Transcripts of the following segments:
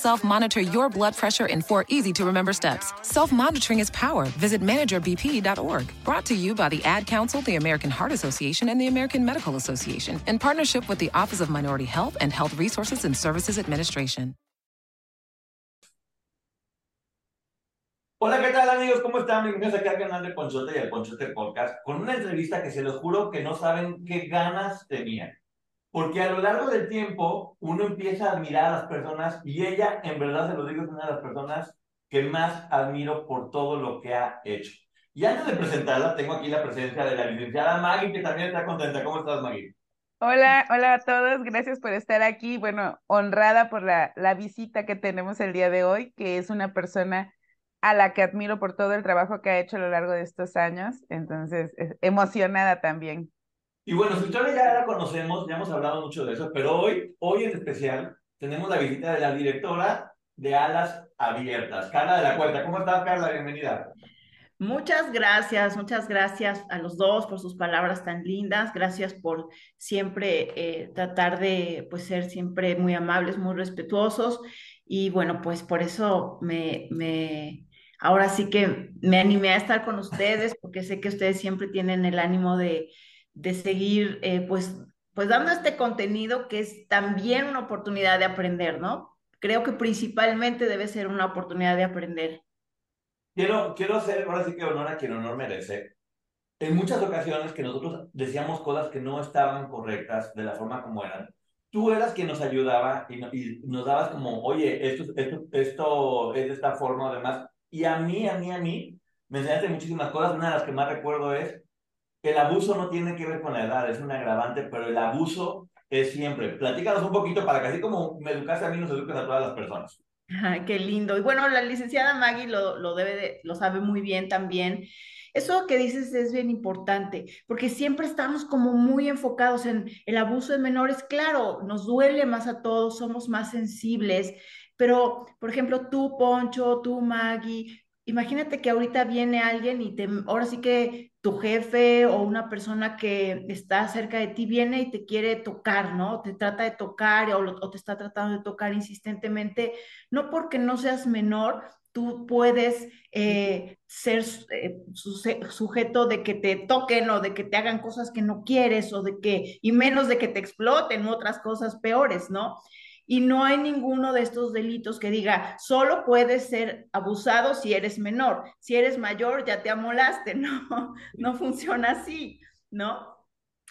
Self monitor your blood pressure in four easy to remember steps. Self monitoring is power. Visit managerbp.org. Brought to you by the Ad Council, the American Heart Association, and the American Medical Association in partnership with the Office of Minority Health and Health Resources and Services Administration. Hola, ¿qué tal amigos? ¿Cómo están? Bienvenidos aquí al canal de Ponchote y al Ponchote Podcast con una entrevista que se los juro que no saben qué ganas tenía. Porque a lo largo del tiempo uno empieza a admirar a las personas y ella, en verdad se lo digo, es una de las personas que más admiro por todo lo que ha hecho. Y antes de presentarla, tengo aquí la presencia de la licenciada Maggie, que también está contenta. ¿Cómo estás, Maggie? Hola, hola a todos, gracias por estar aquí. Bueno, honrada por la, la visita que tenemos el día de hoy, que es una persona a la que admiro por todo el trabajo que ha hecho a lo largo de estos años. Entonces, emocionada también. Y bueno, su historia ya la conocemos, ya hemos hablado mucho de eso, pero hoy, hoy en especial, tenemos la visita de la directora de Alas Abiertas, Carla de la Cuenta. ¿Cómo estás, Carla? Bienvenida. Muchas gracias, muchas gracias a los dos por sus palabras tan lindas. Gracias por siempre eh, tratar de pues, ser siempre muy amables, muy respetuosos. Y bueno, pues por eso me, me, ahora sí que me animé a estar con ustedes, porque sé que ustedes siempre tienen el ánimo de, de seguir eh, pues, pues dando este contenido que es también una oportunidad de aprender, ¿no? Creo que principalmente debe ser una oportunidad de aprender. Quiero, quiero hacer ahora sí que honor a quien honor merece. En muchas ocasiones que nosotros decíamos cosas que no estaban correctas de la forma como eran, tú eras quien nos ayudaba y, nos dabas como, oye, esto, esto, esto es de esta forma o demás. Y a mí, a mí, a mí, me enseñaste muchísimas cosas. Una de las que más recuerdo es el abuso no tiene que ver con la edad, es un agravante, pero el abuso es siempre. Platícanos un poquito para que así como me educaste a mí, nos eduques a todas las personas. Ay, qué lindo. Y bueno, la licenciada Maggie lo, lo sabe muy bien también. Eso que dices es bien importante, porque siempre estamos como muy enfocados en el abuso de menores. Claro, nos duele más a todos, somos más sensibles, pero, por ejemplo, tú, Poncho, tú, Maggie, imagínate que ahorita viene alguien y te, ahora sí que tu jefe o una persona que está cerca de ti viene y te quiere tocar, ¿no? Te trata de tocar o, te está tratando de tocar insistentemente, no porque no seas menor, tú puedes eh, ser eh, sujeto de que te toquen o de que te hagan cosas que no quieres o de que, y menos de que te exploten otras cosas peores, ¿no? Y no hay ninguno de estos delitos que diga, solo puedes ser abusado si eres menor, si eres mayor ya te amolaste, no, no funciona así, ¿no?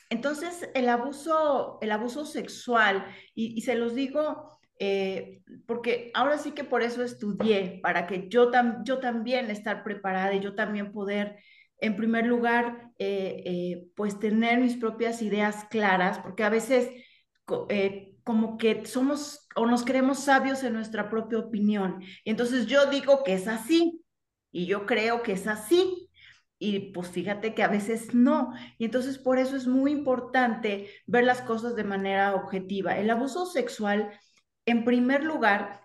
Entonces, el abuso, el abuso sexual, y, se los digo eh, porque ahora sí que por eso estudié, para que yo, yo también estar preparada y yo también poder, en primer lugar, eh, eh, pues tener mis propias ideas claras, porque a veces como que somos o nos creemos sabios en nuestra propia opinión. entonces yo digo que es así y yo creo que es así. Y pues fíjate que a veces no. Y entonces por eso es muy importante ver las cosas de manera objetiva. El abuso sexual, en primer lugar,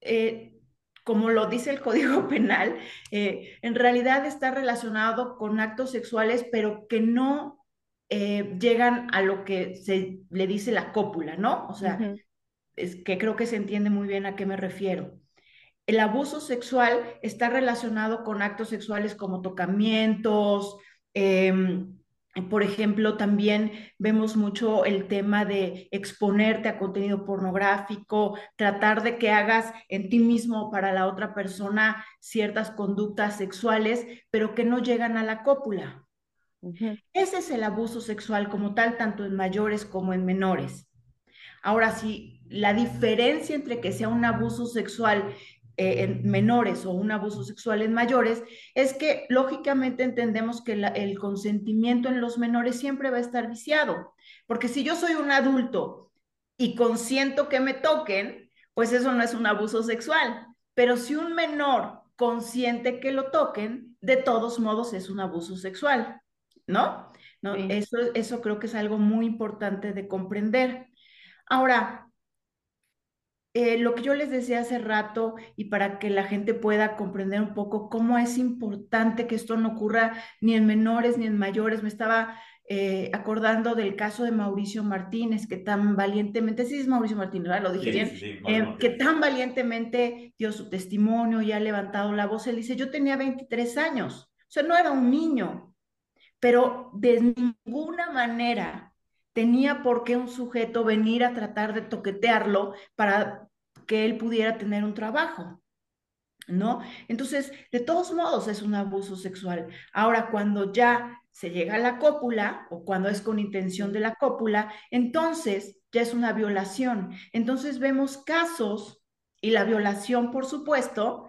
eh, como lo dice el Código Penal, eh, en realidad está relacionado con actos sexuales, pero que no eh, llegan a lo que se le dice la cópula, ¿no? O sea, es que creo que se entiende muy bien a qué me refiero. El abuso sexual está relacionado con actos sexuales como tocamientos, em, por ejemplo, también vemos mucho el tema de exponerte a contenido pornográfico, tratar de que hagas en ti mismo para la otra persona ciertas conductas sexuales, pero que no llegan a la cópula. Ese es el abuso sexual como tal, tanto en mayores como en menores. Ahora, sí, la diferencia entre que sea un abuso sexual eh, en menores o un abuso sexual en mayores es que lógicamente entendemos que el consentimiento en los menores siempre va a estar viciado, porque si yo soy un adulto y consiento que me toquen, pues eso no es un abuso sexual. Pero si un menor consciente que lo toquen, de todos modos es un abuso sexual, ¿no? ¿No? Eso, eso creo que es algo muy importante de comprender. Ahora, eh, lo que yo les decía hace rato y para que la gente pueda comprender un poco cómo es importante que esto no ocurra ni en menores ni en mayores, me estaba eh, acordando del caso de Mauricio Martínez, que tan valientemente, sí es Mauricio Martínez, ¿verdad? Lo dije bien, eh, que tan valientemente dio su testimonio y ha levantado la voz. Él dice, yo tenía 23 años, o sea, no era un niño, pero de ninguna manera tenía por qué un sujeto venir a tratar de toquetearlo para que él pudiera tener un trabajo. ¿No? Entonces, de todos modos es un abuso sexual. Ahora, cuando ya se llega a la cópula o cuando es con intención de la cópula, entonces ya es una violación. Entonces vemos casos y la violación, por supuesto,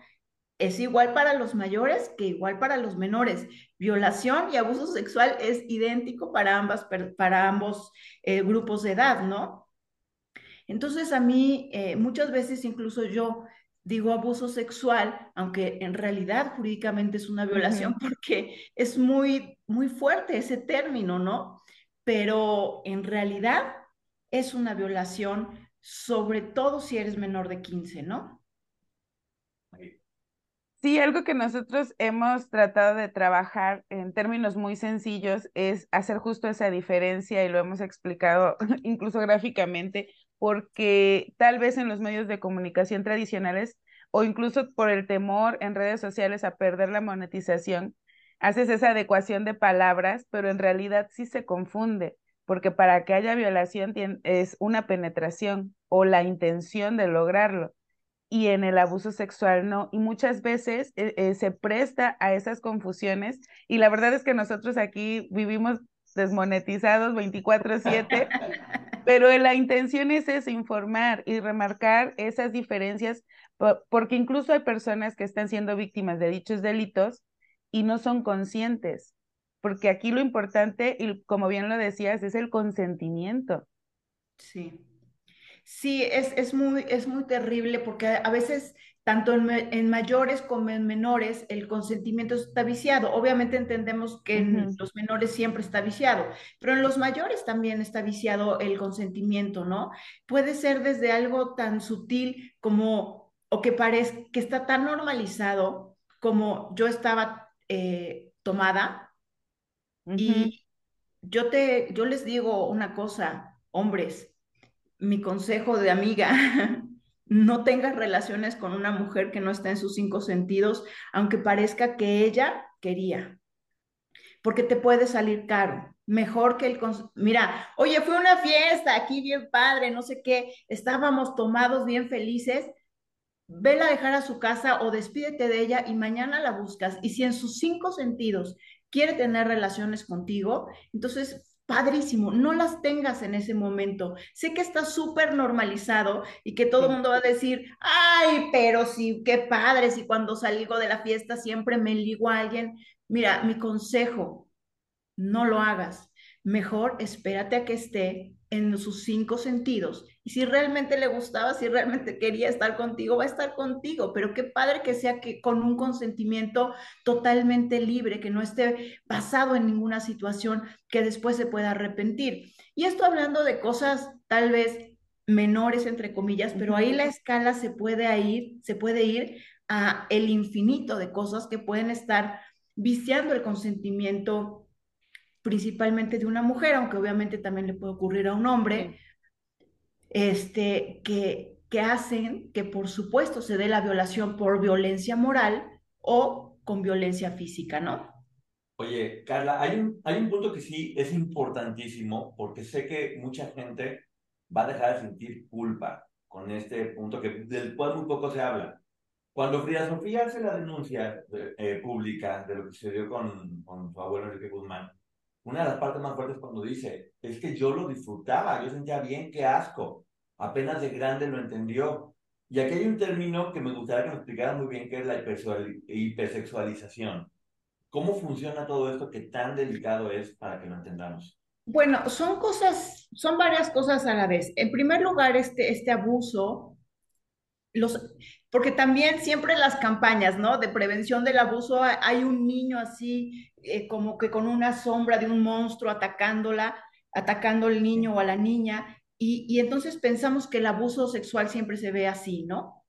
es igual para los mayores que igual para los menores. Violación y abuso sexual es idéntico para, ambas, para ambos eh, grupos de edad, ¿no? Entonces a mí eh, muchas veces incluso yo digo abuso sexual, aunque en realidad jurídicamente es una violación porque es muy, muy fuerte ese término, ¿no? Pero en realidad es una violación, sobre todo si eres menor de 15, ¿no? Sí, algo que nosotros hemos tratado de trabajar en términos muy sencillos es hacer justo esa diferencia y lo hemos explicado incluso gráficamente, porque tal vez en los medios de comunicación tradicionales o incluso por el temor en redes sociales a perder la monetización, haces esa adecuación de palabras, pero en realidad sí se confunde, porque para que haya violación es una penetración o la intención de lograrlo y en el abuso sexual no. Y muchas veces eh, eh, se presta a esas confusiones y la verdad es que nosotros aquí vivimos desmonetizados 24/7, pero la intención es eso, informar y remarcar esas diferencias, porque incluso hay personas que están siendo víctimas de dichos delitos y no son conscientes, porque aquí lo importante, y como bien lo decías, es el consentimiento. Sí. Sí, es, es, muy, es muy terrible porque a veces, tanto en, mayores como en menores, el consentimiento está viciado. Obviamente entendemos que en los menores siempre está viciado, pero en los mayores también está viciado el consentimiento, ¿no? Puede ser desde algo tan sutil como, o que parece que está tan normalizado como yo estaba eh, tomada y yo, te, yo les digo una cosa, hombres, mi consejo de amiga, no tengas relaciones con una mujer que no está en sus cinco sentidos, aunque parezca que ella quería, porque te puede salir caro. Mejor que el... Mira, oye, fue una fiesta aquí bien padre, no sé qué, estábamos tomados bien felices, vela a dejar a su casa o despídete de ella y mañana la buscas. Y si en sus cinco sentidos quiere tener relaciones contigo, entonces padrísimo, no las tengas en ese momento. Sé que está súper normalizado y que todo el mundo va a decir, ay, pero sí, qué padre, si cuando salgo de la fiesta siempre me ligo a alguien. Mira, mi consejo, no lo hagas. Mejor espérate a que esté en sus cinco sentidos. Y si realmente le gustaba, si realmente quería estar contigo, va a estar contigo. Pero qué padre que sea que con un consentimiento totalmente libre, que no esté basado en ninguna situación que después se pueda arrepentir. Y esto hablando de cosas tal vez menores entre comillas, pero ahí la escala se puede ir, se puede ir a el infinito de cosas que pueden estar viciando el consentimiento principalmente de una mujer, aunque obviamente también le puede ocurrir a un hombre, este, que, que hacen que por supuesto se dé la violación por violencia moral o con violencia física, ¿no? Oye, Carla, hay un, hay un punto que sí es importantísimo, porque sé que mucha gente va a dejar de sentir culpa con este punto que del cual muy poco se habla. Cuando Frida Sofía hace la denuncia eh, pública de lo que sucedió con, con su abuelo Enrique Guzmán, una de las partes más fuertes cuando dice, es que yo lo disfrutaba, yo sentía bien, qué asco. Apenas de grande lo entendió. Y aquí hay un término que me gustaría que me explicara muy bien, que es la hipersexualización. ¿Cómo funciona todo esto que tan delicado es para que lo entendamos? Bueno, son cosas, son varias cosas a la vez. En primer lugar, este, este abuso los, porque también siempre las campañas, ¿no? De prevención del abuso, hay un niño así, eh, como que con una sombra de un monstruo atacándola, atacando al niño o a la niña, y, y entonces pensamos que el abuso sexual siempre se ve así, ¿no?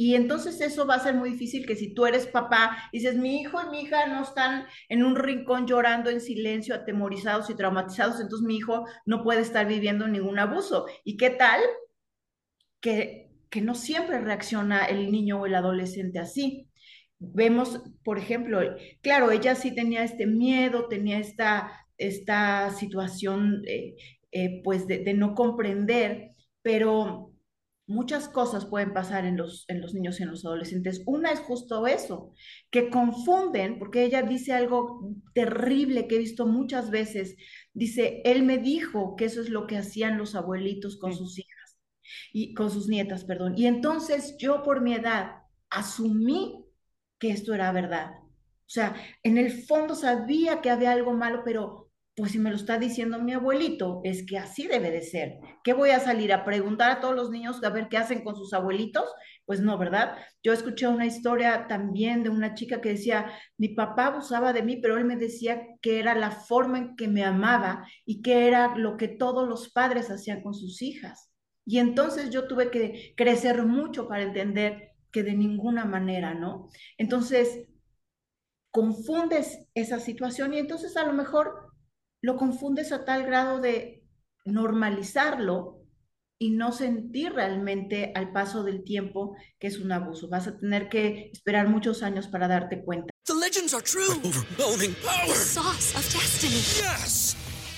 Y entonces eso va a ser muy difícil que si tú eres papá, dices, mi hijo y mi hija no están en un rincón llorando en silencio, atemorizados y traumatizados, entonces mi hijo no puede estar viviendo ningún abuso. ¿Y qué tal? Que que no siempre reacciona el niño o el adolescente así. Vemos, por ejemplo, claro, ella sí tenía este miedo, tenía esta, esta situación eh, eh, pues de, de, no comprender, pero muchas cosas pueden pasar en los, en los niños y en los adolescentes. Una es justo eso, que confunden, porque ella dice algo terrible que he visto muchas veces. Dice, él me dijo que eso es lo que hacían los abuelitos con sus hijos y con sus nietas, perdón. Y entonces yo por mi edad asumí que esto era verdad. O sea, en el fondo sabía que había algo malo, pero pues si me lo está diciendo mi abuelito, es que así debe de ser. ¿Qué voy a salir a preguntar a todos los niños a ver qué hacen con sus abuelitos? Pues no, ¿verdad? Yo escuché una historia también de una chica que decía, mi papá abusaba de mí, pero él me decía que era la forma en que me amaba y que era lo que todos los padres hacían con sus hijas. Y entonces yo tuve que crecer mucho para entender que de ninguna manera, ¿no? Entonces, confundes esa situación y entonces a lo mejor lo confundes a tal grado de normalizarlo y no sentir realmente al paso del tiempo que es un abuso. Vas a tener que esperar muchos años para darte cuenta. The legends are true. overwhelming power. The sauce of destiny. Yes.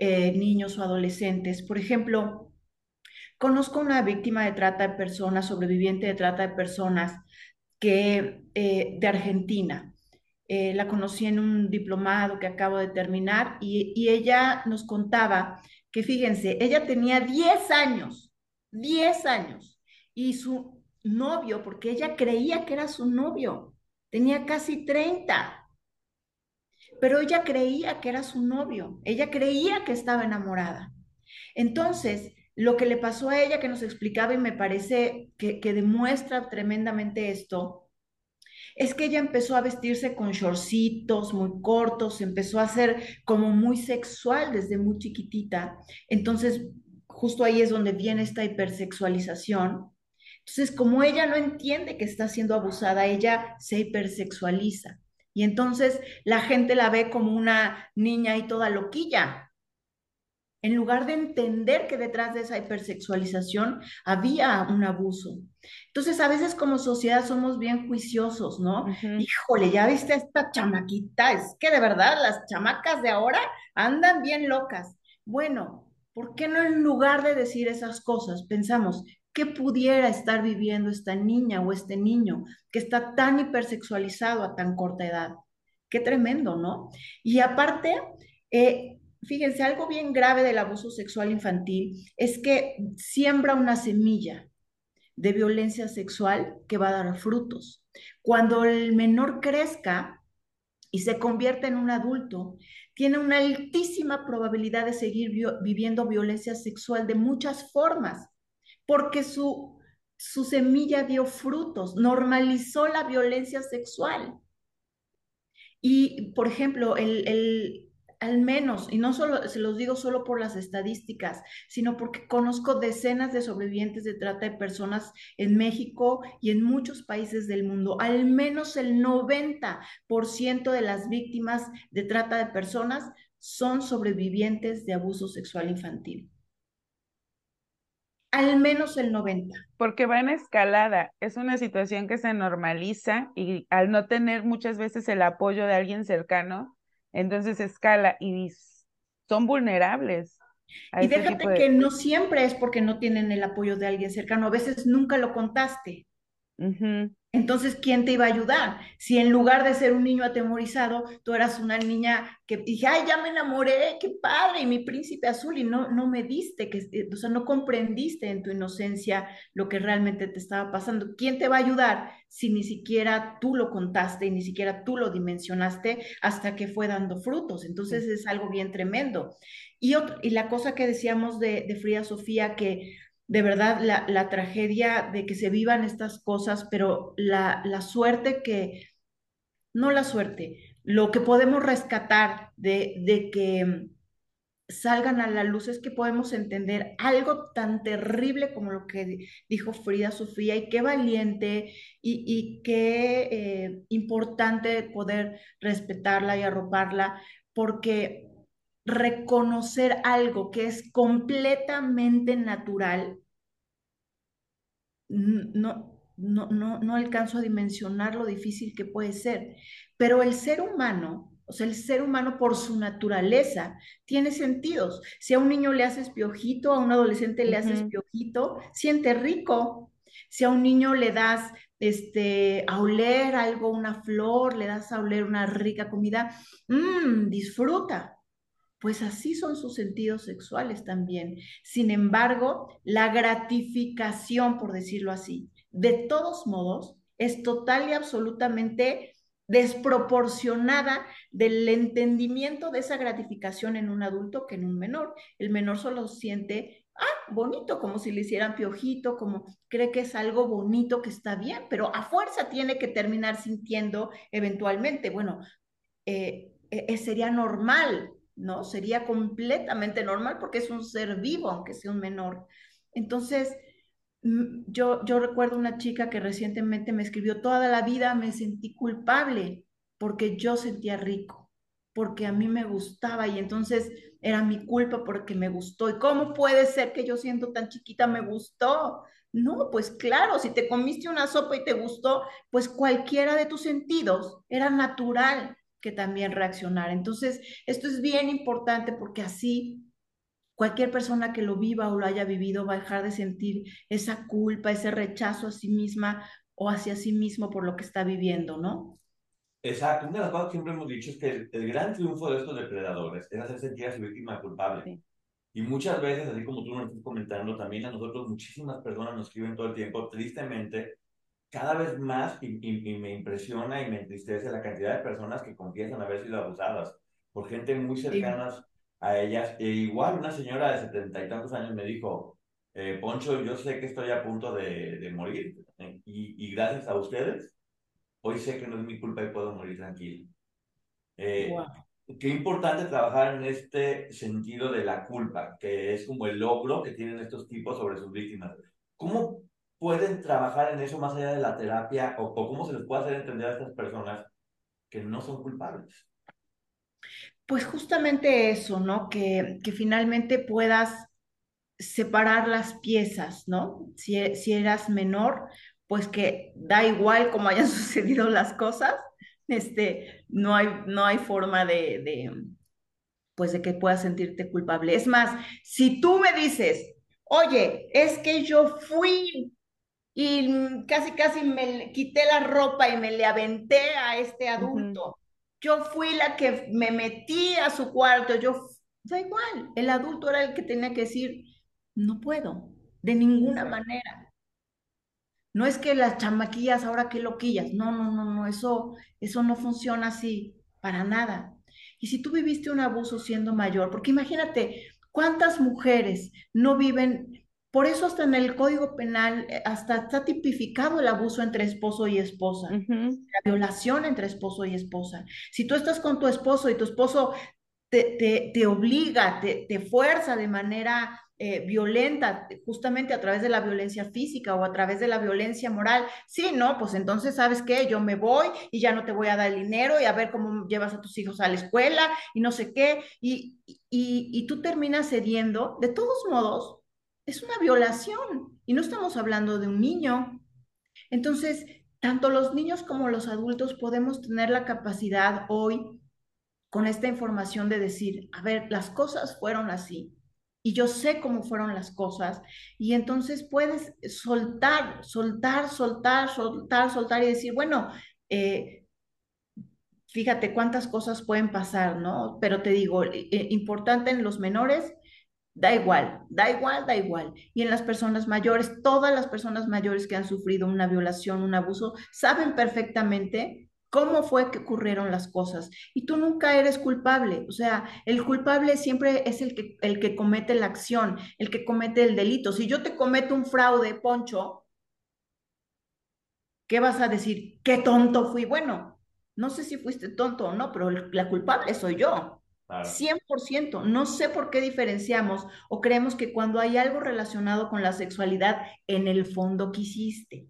eh, niños o adolescentes. Por ejemplo, conozco una víctima de trata de personas, sobreviviente de trata de personas, que eh, de Argentina. Eh, la conocí en un diplomado que acabo de terminar y, y ella nos contaba que, fíjense, ella tenía 10 años, 10 años, y su novio, porque ella creía que era su novio, tenía casi 30 pero ella creía que era su novio, ella creía que estaba enamorada. Entonces, lo que le pasó a ella que nos explicaba y me parece que, demuestra tremendamente esto, es que ella empezó a vestirse con shortcitos muy cortos, empezó a ser como muy sexual desde muy chiquitita. Entonces, justo ahí es donde viene esta hipersexualización. Entonces, como ella no entiende que está siendo abusada, ella se hipersexualiza. Y entonces la gente la ve como una niña y toda loquilla. En lugar de entender que detrás de esa hipersexualización había un abuso. Entonces, a veces como sociedad somos bien juiciosos, ¿no? Híjole, ya viste esta chamaquita, es que de verdad las chamacas de ahora andan bien locas. Bueno, ¿por qué no en lugar de decir esas cosas pensamos, ¿Qué pudiera estar viviendo esta niña o este niño que está tan hipersexualizado a tan corta edad? Qué tremendo, ¿no? Y aparte, eh, fíjense, algo bien grave del abuso sexual infantil es que siembra una semilla de violencia sexual que va a dar frutos. Cuando el menor crezca y se convierte en un adulto, tiene una altísima probabilidad de seguir viviendo violencia sexual de muchas formas porque su, su semilla dio frutos, normalizó la violencia sexual. Y, por ejemplo, el, el, al menos, y no solo se los digo solo por las estadísticas, sino porque conozco decenas de sobrevivientes de trata de personas en México y en muchos países del mundo. Al menos el 90% de las víctimas de trata de personas son sobrevivientes de abuso sexual infantil al menos el 90. Porque va en escalada, es una situación que se normaliza y al no tener muchas veces el apoyo de alguien cercano, entonces escala y son vulnerables. Y déjate que no siempre es porque no tienen el apoyo de alguien cercano, a veces nunca lo contaste, Entonces, ¿quién te iba a ayudar? Si en lugar de ser un niño atemorizado, tú eras una niña que dije, ay, ya me enamoré, qué padre, y mi príncipe azul, y no, no me diste, que, eh, o sea, no comprendiste en tu inocencia lo que realmente te estaba pasando. ¿Quién te va a ayudar si ni siquiera tú lo contaste y ni siquiera tú lo dimensionaste hasta que fue dando frutos? Entonces es algo bien tremendo. Y, y la cosa que decíamos de, de Frida Sofía, que de verdad la, tragedia de que se vivan estas cosas, pero la, suerte que, no la suerte, lo que podemos rescatar de, de que salgan a la luz es que podemos entender algo tan terrible como lo que dijo Frida Sofía y qué valiente y, qué eh, importante poder respetarla y arroparla, porque reconocer algo que es completamente natural, no, no, no, no alcanzo a dimensionar lo difícil que puede ser. Pero el ser humano, o sea, el ser humano por su naturaleza tiene sentidos. Si a un niño le haces piojito, a un adolescente le haces piojito, siente rico. Si a un niño le das este, a oler algo, una flor, le das a oler una rica comida, mmm, disfruta pues así son sus sentidos sexuales también. Sin embargo, la gratificación, por decirlo así, de todos modos, es total y absolutamente desproporcionada del entendimiento de esa gratificación en un adulto que en un menor. El menor solo siente, ah, bonito, como si le hicieran piojito, como cree que es algo bonito, que está bien, pero a fuerza tiene que terminar sintiendo eventualmente, bueno, eh, eh, sería normal ¿no? Sería completamente normal porque es un ser vivo, aunque sea un menor. Entonces, mm, yo, yo recuerdo una chica que recientemente me escribió, toda la vida me sentí culpable porque yo sentía rico, porque a mí me gustaba y entonces era mi culpa porque me gustó. ¿Y cómo puede ser que yo siendo tan chiquita me gustó? No, pues claro, si te comiste una sopa y te gustó, pues cualquiera de tus sentidos era natural que también reaccionar. Entonces, esto es bien importante porque así cualquier persona que lo viva o lo haya vivido va a dejar de sentir esa culpa, ese rechazo a sí misma o hacia sí mismo por lo que está viviendo, ¿no? Exacto. Una de las cosas que siempre hemos dicho es que el, gran triunfo de estos depredadores es hacer sentir a su víctima culpable. Y muchas veces, así como tú nos estás comentando, también a nosotros muchísimas personas nos escriben todo el tiempo, tristemente, cada vez más y, me impresiona y me entristece la cantidad de personas que confiesan haber sido abusadas por gente muy cercanas a ellas. E igual una señora de setenta y tantos años me dijo, eh, Poncho, yo sé que estoy a punto de, de morir eh, y, y, gracias a ustedes, hoy sé que no es mi culpa y puedo morir tranquilo. Eh, Qué importante trabajar en este sentido de la culpa, que es como el logro que tienen estos tipos sobre sus víctimas. ¿Cómo pueden trabajar en eso más allá de la terapia o, cómo se les puede hacer entender a estas personas que no son culpables? Pues justamente eso, ¿no? Que, que finalmente puedas separar las piezas, ¿no? Si, si eras menor, pues que da igual cómo hayan sucedido las cosas, este, no hay, no hay forma de, de, pues de que puedas sentirte culpable. Es más, si tú me dices, oye, es que yo fui y casi, casi me quité la ropa y me le aventé a este adulto. Yo fui la que me metí a su cuarto, yo, da igual, el adulto era el que tenía que decir, no puedo, de ninguna manera. No es que las chamaquillas ahora que loquillas, no, no, no, no, eso, eso no funciona así, para nada. Y si tú viviste un abuso siendo mayor, porque imagínate, ¿cuántas mujeres no viven por eso hasta en el Código Penal, eh, hasta está tipificado el abuso entre esposo y esposa, la violación entre esposo y esposa. Si tú estás con tu esposo y tu esposo te, te, obliga, te, te, fuerza de manera eh, violenta, justamente a través de la violencia física o a través de la violencia moral, sí, no, pues entonces, ¿sabes qué? Yo me voy y ya no te voy a dar dinero y a ver cómo llevas a tus hijos a la escuela y no sé qué, y, y, y tú terminas cediendo, de todos modos, es una violación y no estamos hablando de un niño. Entonces, tanto los niños como los adultos podemos tener la capacidad hoy con esta información de decir, a ver, las cosas fueron así. y yo sé cómo fueron las cosas y entonces puedes soltar, soltar, soltar, soltar, soltar y decir, bueno, eh, fíjate cuántas cosas pueden pasar, ¿no? Pero te digo, eh, importante en los menores, da igual, da igual, da igual. Y en las personas mayores, todas las personas mayores que han sufrido una violación, un abuso, saben perfectamente cómo fue que ocurrieron las cosas. Y tú nunca eres culpable. O sea, el culpable siempre es el que, el que comete la acción, el que comete el delito. Si yo te cometo un fraude, Poncho, ¿qué vas a decir? ¿Qué tonto fui? Bueno, no sé si fuiste tonto o no, pero la culpable soy yo. 100%. No sé por qué diferenciamos o creemos que cuando hay algo relacionado con la sexualidad, en el fondo quisiste.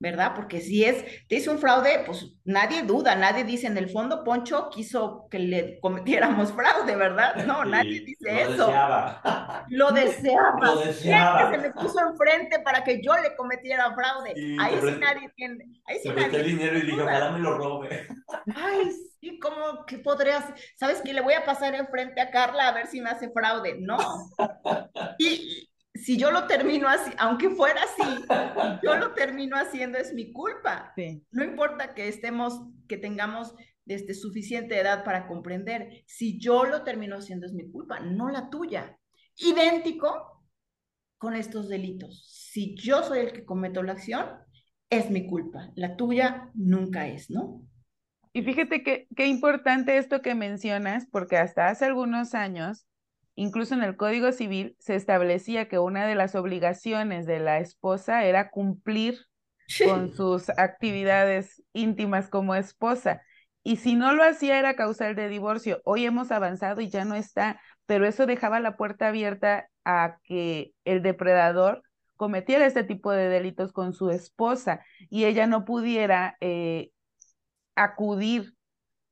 ¿Verdad? Porque si es, te hizo un fraude, pues nadie duda, nadie dice en el fondo Poncho quiso que le cometiéramos fraude, ¿verdad? No, nadie dice lo eso. Deseaba. Lo deseaba. Lo deseaba. Se me puso enfrente para que yo le cometiera fraude. Sí, ahí sí nadie tiene. Ahí sí Se metió nadie el dinero y duda. ojalá me lo robe. Ay, sí, ¿cómo que podrías? ¿Sabes que le voy a pasar enfrente a Carla a ver si me hace fraude? No. Y si yo lo termino así, aunque fuera así, yo lo termino haciendo, es mi culpa. Sí. No importa que estemos, que tengamos desde suficiente edad para comprender, si yo lo termino haciendo es mi culpa, no la tuya. Idéntico con estos delitos. Si yo soy el que cometo la acción, es mi culpa. La tuya nunca es, ¿no? Y fíjate que qué importante esto que mencionas, porque hasta hace algunos años, incluso en el Código Civil, se establecía que una de las obligaciones de la esposa era cumplir con sus actividades íntimas como esposa. Y si no lo hacía era causal de divorcio. Hoy hemos avanzado y ya no está, pero eso dejaba la puerta abierta a que el depredador cometiera este tipo de delitos con su esposa y ella no pudiera eh, acudir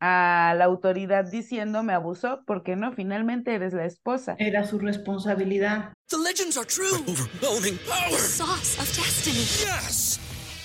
a la autoridad diciendo me abusó, porque no, finalmente eres la esposa. Era su responsabilidad. The legends are true. Overwhelming power! Sauce of destiny. Yes!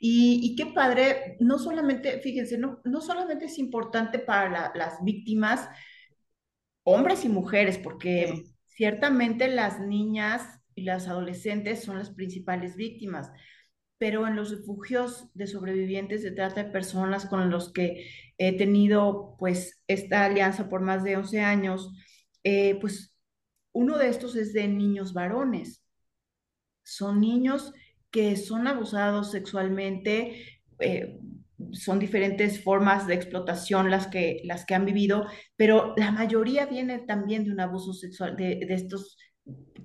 y, y qué padre, no solamente, fíjense, no, no solamente es importante para la- las víctimas, hombres y mujeres, porque ciertamente las niñas y las adolescentes son las principales víctimas, pero en los refugios de sobrevivientes de trata de personas con los que he tenido pues esta alianza por más de 11 años, eh, pues uno de estos es de niños varones. Son niños que son abusados sexualmente, eh, son diferentes formas de explotación las que, las que han vivido, pero la mayoría viene también de un abuso sexual, de, de estos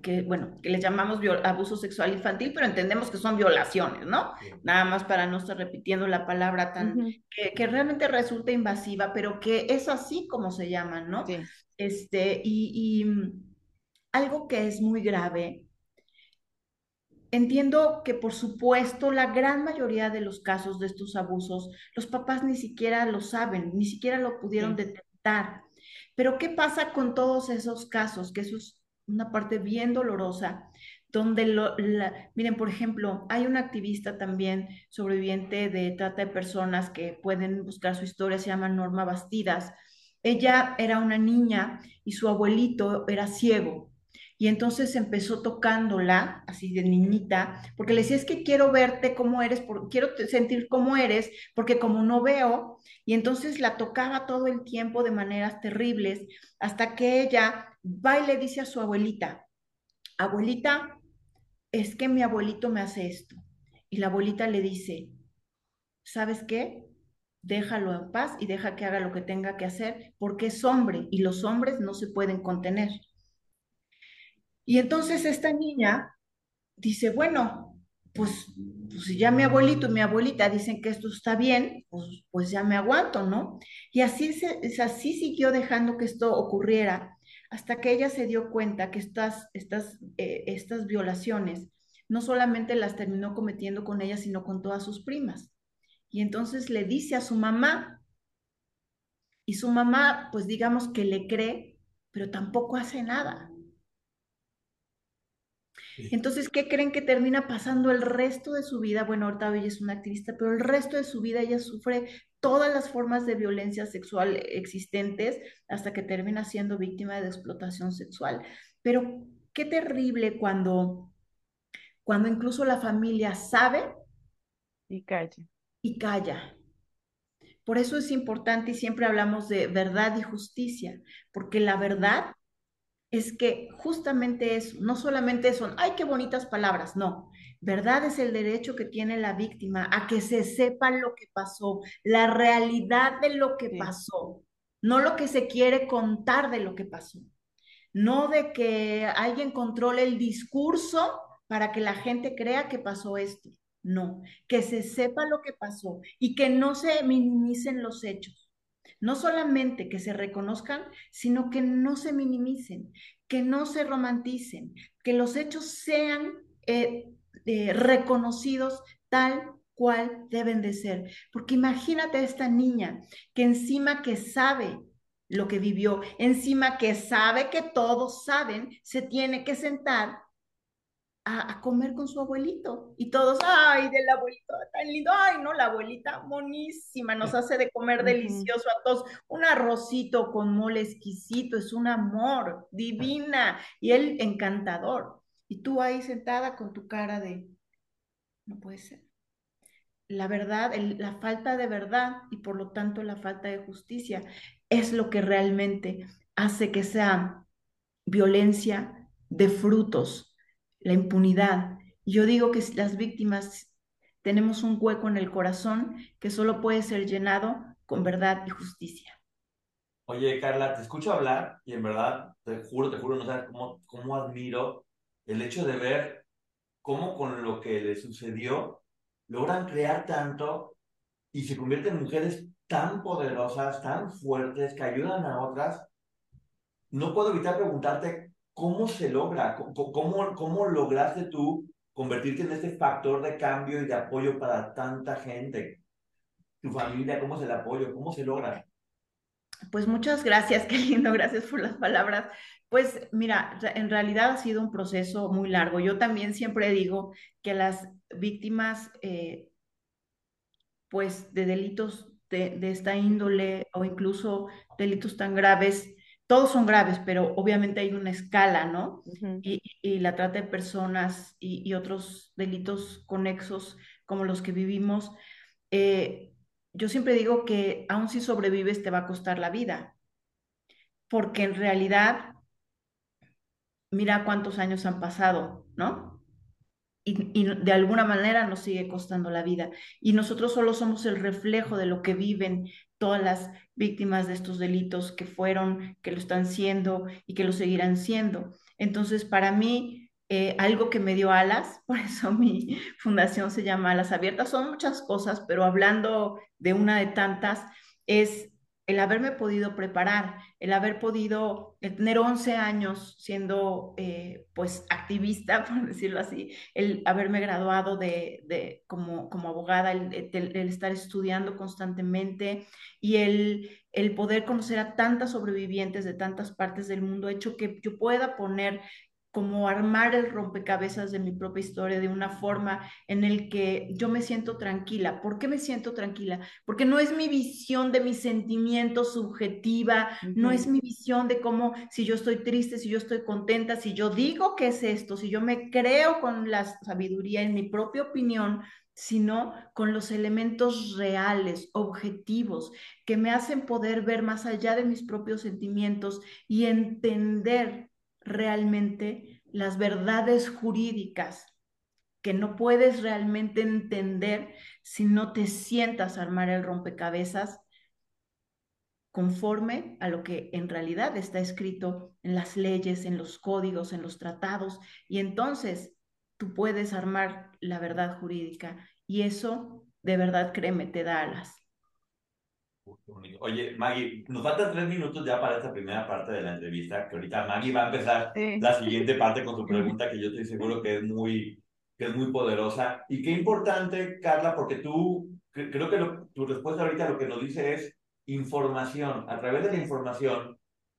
que, bueno, que les llamamos abuso sexual infantil, pero entendemos que son violaciones, ¿no? Nada más para no estar repitiendo la palabra tan, que, que realmente resulta invasiva, pero que es así como se llaman, ¿no? sí. Este, y, y, mm, algo que es muy grave Entiendo que, por supuesto, la gran mayoría de los casos de estos abusos, los papás ni siquiera lo saben, ni siquiera lo pudieron Sí. detectar. Pero, ¿qué pasa con todos esos casos? Que eso es una parte bien dolorosa, donde, lo, la- miren, por ejemplo, hay una activista también sobreviviente de trata de personas que pueden buscar su historia, se llama Norma Bastidas. Ella era una niña y su abuelito era ciego. Y entonces empezó tocándola, así de niñita, porque le decía, es que quiero verte cómo eres, quiero sentir cómo eres, porque como no veo, y entonces la tocaba todo el tiempo de maneras terribles, hasta que ella va y le dice a su abuelita, abuelita, es que mi abuelito me hace esto. Y la abuelita le dice, ¿sabes qué? Déjalo en paz y deja que haga lo que tenga que hacer, porque es hombre y los hombres no se pueden contener. Y entonces esta niña dice, bueno, pues, pues si ya mi abuelito y mi abuelita dicen que esto está bien, pues, pues ya me aguanto, ¿no? Y así, se, así siguió dejando que esto ocurriera hasta que ella se dio cuenta que estas, estas, eh, estas violaciones no solamente las terminó cometiendo con ella, sino con todas sus primas. Y entonces le dice a su mamá, y su mamá, pues digamos que le cree, pero tampoco hace nada. Entonces, ¿qué creen que termina pasando el resto de su vida? Bueno, ahorita ella es una activista, pero el resto de su vida ella sufre todas las formas de violencia sexual existentes hasta que termina siendo víctima de explotación sexual. Pero qué terrible cuando, cuando incluso la familia sabe y calla. Y calla. Por eso es importante y siempre hablamos de verdad y justicia, porque la verdad es que justamente eso, no solamente son, ay, qué bonitas palabras, no. Verdad es el derecho que tiene la víctima a que se sepa lo que pasó, la realidad de lo que pasó, no lo que se quiere contar de lo que pasó. No de que alguien controle el discurso para que la gente crea que pasó esto. No, que se sepa lo que pasó y que no se minimicen los hechos no solamente que se reconozcan, sino que no se minimicen, que no se romanticen, que los hechos sean eh, eh, reconocidos tal cual deben de ser. Porque imagínate a esta niña que encima que sabe lo que vivió, encima que sabe que todos saben, se tiene que sentar a, comer con su abuelito. Y todos, ay, del abuelito, tan lindo, ay, no, la abuelita monísima, nos hace de comer delicioso a todos. Un arrocito con mole exquisito, es un amor, divina, y él encantador. Y tú ahí sentada con tu cara de, no puede ser. La verdad, la falta de verdad y por lo tanto la falta de justicia es lo que realmente hace que sea violencia de frutos, la impunidad. Yo digo que las víctimas tenemos un hueco en el corazón que solo puede ser llenado con verdad y justicia. Oye, Carla, te escucho hablar y en verdad, te juro, te juro, no sabes cómo, cómo admiro el hecho de ver cómo con lo que le sucedió logran crear tanto y se convierten en mujeres tan poderosas, tan fuertes, que ayudan a otras. No puedo evitar preguntarte ¿cómo se logra? ¿Cómo, ¿Cómo lograste tú convertirte en este factor de cambio y de apoyo para tanta gente? ¿Tu familia, cómo es el apoyo? ¿Cómo se logra? Pues muchas gracias, qué lindo, gracias por las palabras. Pues mira, en realidad ha sido un proceso muy largo. Yo también siempre digo que las víctimas, eh, pues de delitos de, de, esta índole o incluso delitos tan graves, todos son graves, pero obviamente hay una escala, ¿no? y, la trata de personas y, otros delitos conexos como los que vivimos, eh, yo siempre digo que aun si sobrevives te va a costar la vida, porque en realidad, mira cuántos años han pasado, ¿no? y, de alguna manera nos sigue costando la vida. Y nosotros solo somos el reflejo de lo que viven todas las víctimas de estos delitos que fueron, que lo están siendo y que lo seguirán siendo. Entonces, para mí, eh, algo que me dio alas, por eso mi fundación se llama Alas Abiertas, son muchas cosas, pero hablando de una de tantas, es el haberme podido preparar, el haber podido tener 11 años siendo eh, pues activista, por decirlo así, el haberme graduado de, como, como abogada, el, estar estudiando constantemente y el, el poder conocer a tantas sobrevivientes de tantas partes del mundo, ha hecho que yo pueda poner como armar el rompecabezas de mi propia historia de una forma en el que yo me siento tranquila. ¿Por qué me siento tranquila? Porque no es mi visión de mis sentimientos subjetiva, no es mi visión de cómo si yo estoy triste, si yo estoy contenta, si yo digo que es esto, si yo me creo con la sabiduría en mi propia opinión, sino con los elementos reales, objetivos, que me hacen poder ver más allá de mis propios sentimientos y entender realmente las verdades jurídicas que no puedes realmente entender si no te sientas a armar el rompecabezas conforme a lo que en realidad está escrito en las leyes, en los códigos, en los tratados, y entonces tú puedes armar la verdad jurídica y eso de verdad, créeme, te da alas. Oye, Maggie, nos faltan tres minutos ya para esta primera parte de la entrevista, que ahorita Maggie va a empezar Sí. la siguiente parte con su pregunta, que yo estoy seguro que es muy, que es muy poderosa. Y qué importante, Carla, porque tú, cre- creo que lo- tu respuesta ahorita lo que nos dice es información. A través de la información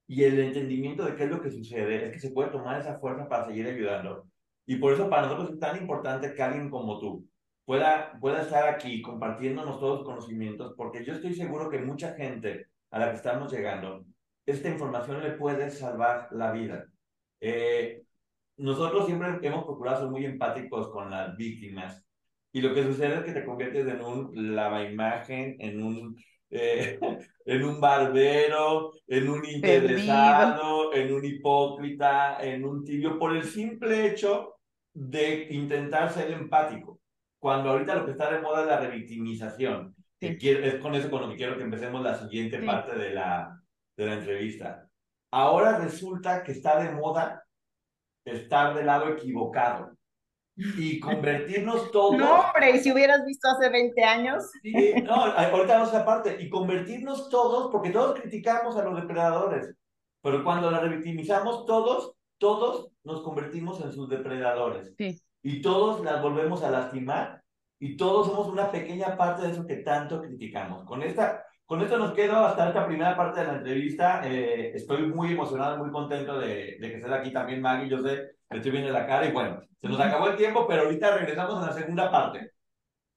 y el entendimiento de qué es lo que sucede, es que se puede tomar esa fuerza para seguir ayudando. Y por eso para nosotros es tan importante que alguien como tú pueda, pueda estar aquí compartiéndonos todos los conocimientos, porque yo estoy seguro que mucha gente a la que estamos llegando, esta información le puede salvar la vida. Eh, nosotros siempre hemos procurado ser muy empáticos con las víctimas y lo que sucede es que te conviertes en un lavaimagen, en un, eh, en un barbero, en un interesado, en un hipócrita, en un tibio, por el simple hecho de intentar ser empático. Cuando ahorita lo que está de moda es la revictimización. Sí. es con eso con lo que quiero que empecemos la siguiente Sí. parte de la, de la entrevista. Ahora resulta que está de moda estar del lado equivocado y convertirnos todos. No, hombre, y si hubieras visto hace 20 años. Sí, no, ahorita vamos a esa parte. Y convertirnos todos, porque todos criticamos a los depredadores, pero cuando la revictimizamos todos, todos nos convertimos en sus depredadores. Sí. Y todos las volvemos a lastimar y todos somos una pequeña parte de eso que tanto criticamos. Con esta, con esto nos quedo hasta esta primera parte de la entrevista. Eh, estoy muy emocionado, muy contento de, de que estés aquí también, Maggie. Yo sé que estoy viendo la cara y bueno, se nos acabó el tiempo, pero ahorita regresamos a la segunda parte.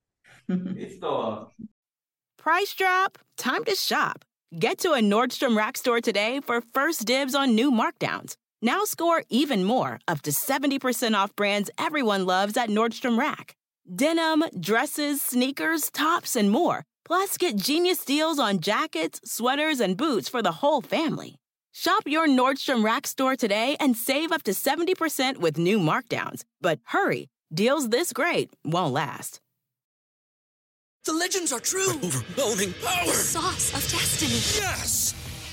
Listo. Price drop? Time to shop. Get to a Nordstrom Rack store today for first dibs on new markdowns. Now score even more, up to 70% off brands everyone loves at Nordstrom Rack. Denim, dresses, sneakers, tops, and more. Plus, get genius deals on jackets, sweaters, and boots for the whole family. Shop your Nordstrom Rack store today and save up to 70% with new markdowns. But hurry, deals this great won't last. The legends are true. overwhelming power! Sauce of destiny. Yes!